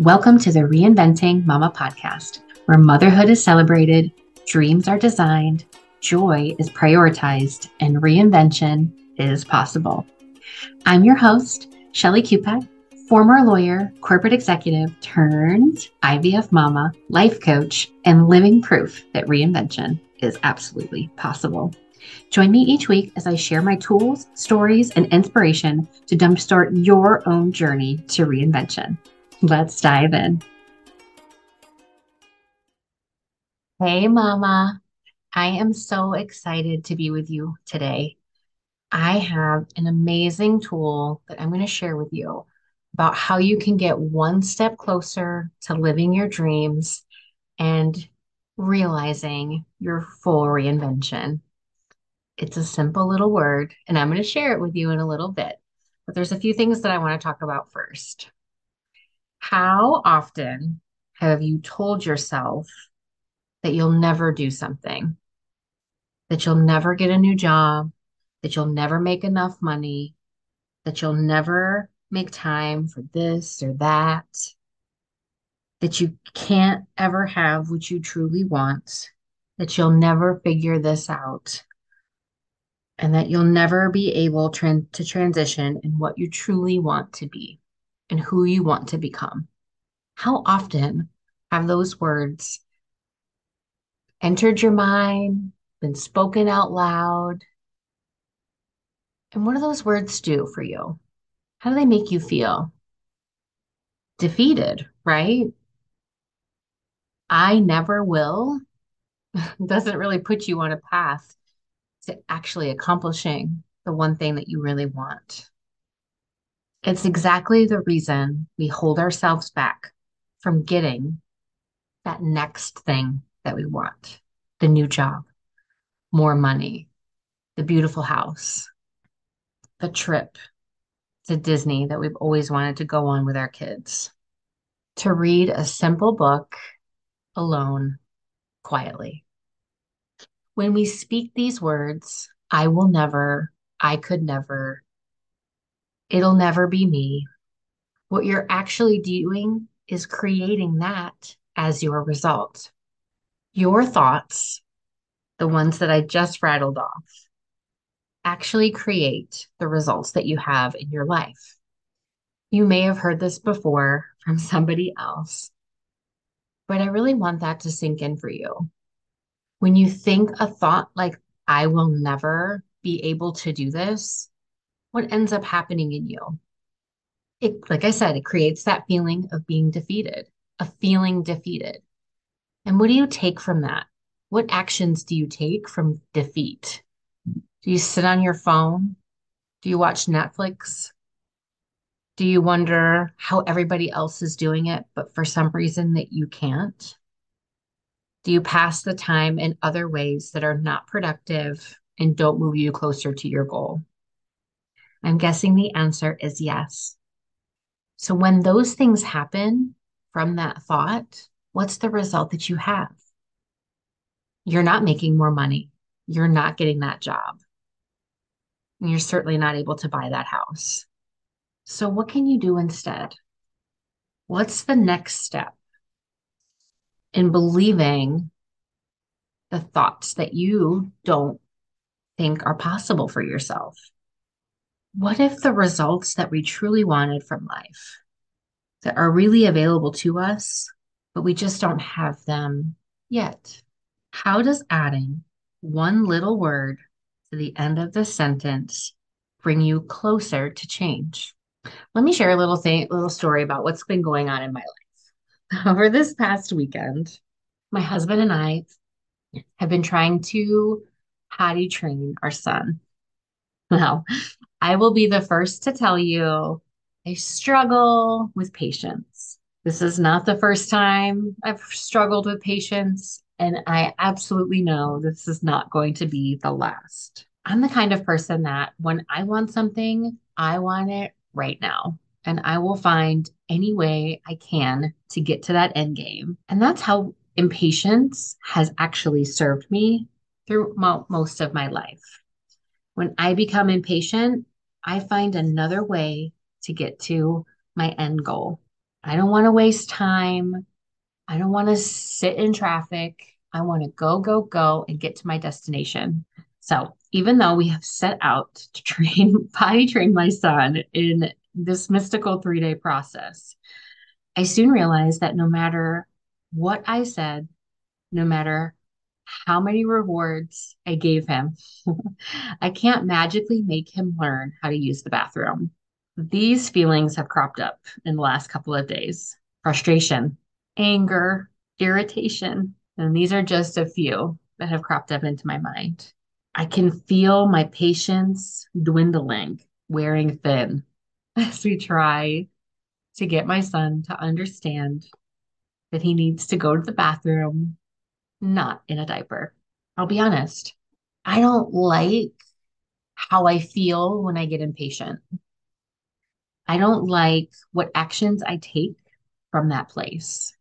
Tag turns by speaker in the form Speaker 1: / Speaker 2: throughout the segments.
Speaker 1: Welcome to the Reinventing Mama podcast, where motherhood is celebrated, dreams are designed, joy is prioritized, and reinvention is possible. I'm your host, Shelly Kupek, former lawyer, corporate executive turned IVF mama, life coach, and living proof that reinvention is absolutely possible. Join me each week as I share my tools, stories, and inspiration to jumpstart your own journey to reinvention. Let's dive in. Hey, Mama. I am so excited to be with you today. I have an amazing tool that I'm going to share with you about how you can get one step closer to living your dreams and realizing your full reinvention. It's a simple little word, and I'm going to share it with you in a little bit. But there's a few things that I want to talk about first. How often have you told yourself that you'll never do something, that you'll never get a new job, that you'll never make enough money, that you'll never make time for this or that, that you can't ever have what you truly want, that you'll never figure this out, and that you'll never be able to transition in what you truly want to be and who you want to become. How often have those words entered your mind, been spoken out loud? And what do those words do for you? How do they make you feel? Defeated, right? I never will doesn't really put you on a path to actually accomplishing the one thing that you really want. It's exactly the reason we hold ourselves back from getting that next thing that we want the new job, more money, the beautiful house, the trip to Disney that we've always wanted to go on with our kids, to read a simple book alone quietly. When we speak these words, I will never, I could never, it'll never be me, what you're actually doing is creating that as your result. Your thoughts, the ones that I just rattled off, actually create the results that you have in your life. You may have heard this before from somebody else, but I really want that to sink in for you. When you think a thought like, I will never be able to do this, what ends up happening in you? It, like I said, it creates that feeling of being defeated, of feeling defeated. And what do you take from that? What actions do you take from defeat? Do you sit on your phone? Do you watch Netflix? Do you wonder how everybody else is doing it, but for some reason that you can't? Do you pass the time in other ways that are not productive and don't move you closer to your goal? I'm guessing the answer is yes. So when those things happen from that thought, what's the result that you have? You're not making more money. You're not getting that job. And you're certainly not able to buy that house. So, what can you do instead? What's the next step in believing the thoughts that you don't think are possible for yourself? What if the results that we truly wanted from life that are really available to us, but we just don't have them yet? How does adding one little word to the end of the sentence bring you closer to change? Let me share a little thing, little story about what's been going on in my life. Over this past weekend, my husband and I have been trying to potty train our son. Now, I will be the first to tell you I struggle with patience. This is not the first time I've struggled with patience, and I absolutely know this is not going to be the last. I'm the kind of person that when I want something, I want it right now. And I will find any way I can to get to that end game. And that's how impatience has actually served me through mo- most of my life. When I become impatient, I find another way to get to my end goal. I don't want to waste time. I don't want to sit in traffic. I want to go, go, go and get to my destination. So even though we have set out to train, potty train my son in this mystical three day process, I soon realized that no matter what I said, no matter how many rewards I gave him, I can't magically make him learn how to use the bathroom. These feelings have cropped up in the last couple of days frustration, anger, irritation. And these are just a few that have cropped up into my mind. I can feel my patience dwindling, wearing thin as we try to get my son to understand that he needs to go to the bathroom, not in a diaper. I'll be honest, I don't like how I feel when I get impatient. I don't like what actions I take from that place.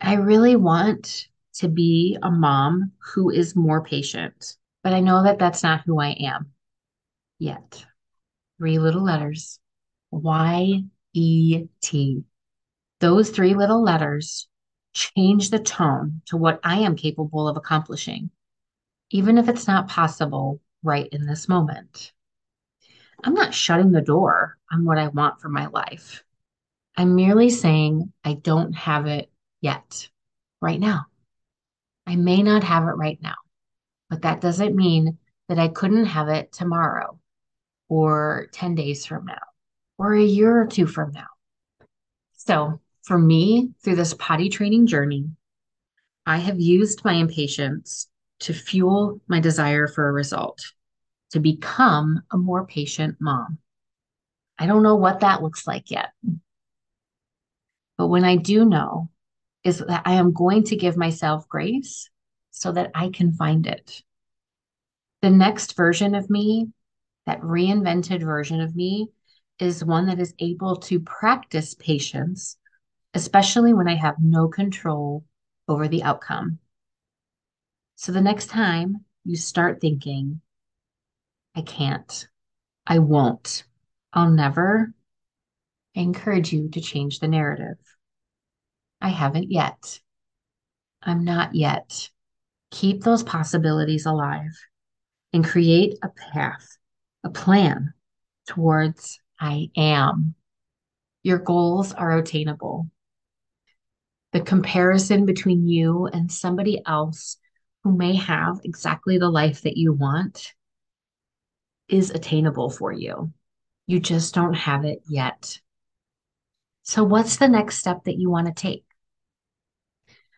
Speaker 1: I really want to be a mom who is more patient, but I know that that's not who I am yet. Three little letters Y E T. Those three little letters change the tone to what I am capable of accomplishing, even if it's not possible right in this moment. I'm not shutting the door on what I want for my life. I'm merely saying I don't have it yet, right now. I may not have it right now, but that doesn't mean that I couldn't have it tomorrow or 10 days from now or a year or two from now. So, for me, through this potty training journey, I have used my impatience to fuel my desire for a result, to become a more patient mom. I don't know what that looks like yet. But when I do know, is that I am going to give myself grace so that I can find it. The next version of me, that reinvented version of me, is one that is able to practice patience, especially when I have no control over the outcome. So the next time you start thinking, I can't, I won't, I'll never, I encourage you to change the narrative. I haven't yet. I'm not yet. Keep those possibilities alive and create a path, a plan towards I am. Your goals are attainable. The comparison between you and somebody else who may have exactly the life that you want is attainable for you. You just don't have it yet. So, what's the next step that you want to take?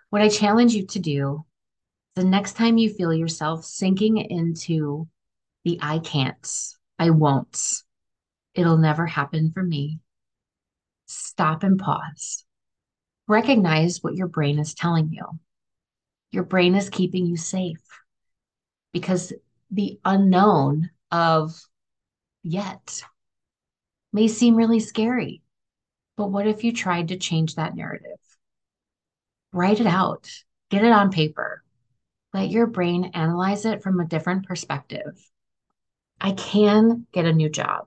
Speaker 1: What I challenge you to do the next time you feel yourself sinking into the I can't, I won't, it'll never happen for me, stop and pause. Recognize what your brain is telling you. Your brain is keeping you safe because the unknown of yet may seem really scary. But what if you tried to change that narrative? Write it out, get it on paper, let your brain analyze it from a different perspective. I can get a new job.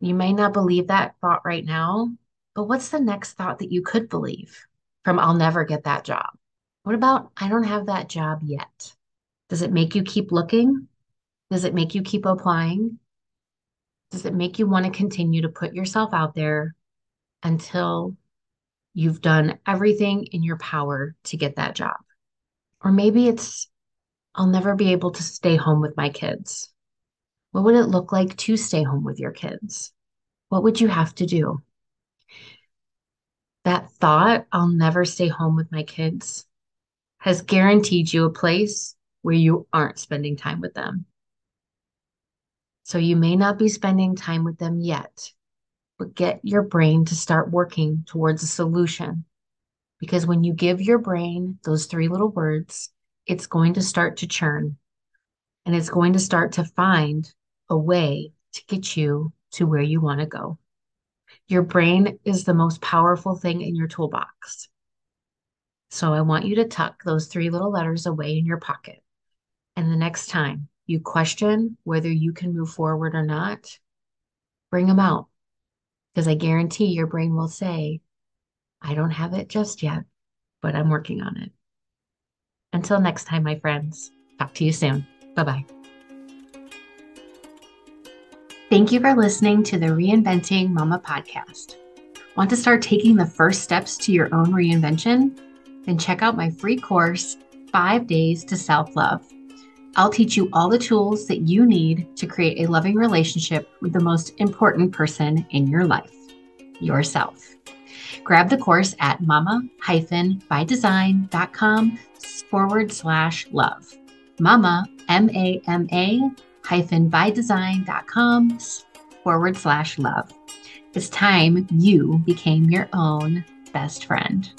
Speaker 1: You may not believe that thought right now, but what's the next thought that you could believe from I'll never get that job? What about I don't have that job yet? Does it make you keep looking? Does it make you keep applying? Does it make you want to continue to put yourself out there until you've done everything in your power to get that job? Or maybe it's, I'll never be able to stay home with my kids. What would it look like to stay home with your kids? What would you have to do? That thought, I'll never stay home with my kids, has guaranteed you a place where you aren't spending time with them. So you may not be spending time with them yet, but get your brain to start working towards a solution because when you give your brain those three little words, it's going to start to churn and it's going to start to find a way to get you to where you want to go. Your brain is the most powerful thing in your toolbox. So I want you to tuck those three little letters away in your pocket. And the next time you question whether you can move forward or not, bring them out. Because I guarantee your brain will say, I don't have it just yet, but I'm working on it. Until next time, my friends, talk to you soon. Bye bye. Thank you for listening to the Reinventing Mama podcast. Want to start taking the first steps to your own reinvention? Then check out my free course, Five Days to Self Love. I'll teach you all the tools that you need to create a loving relationship with the most important person in your life, yourself. Grab the course at mama-bydesign.com forward slash love. Mama, M A M A hyphen bydesign.com forward slash love. It's time you became your own best friend.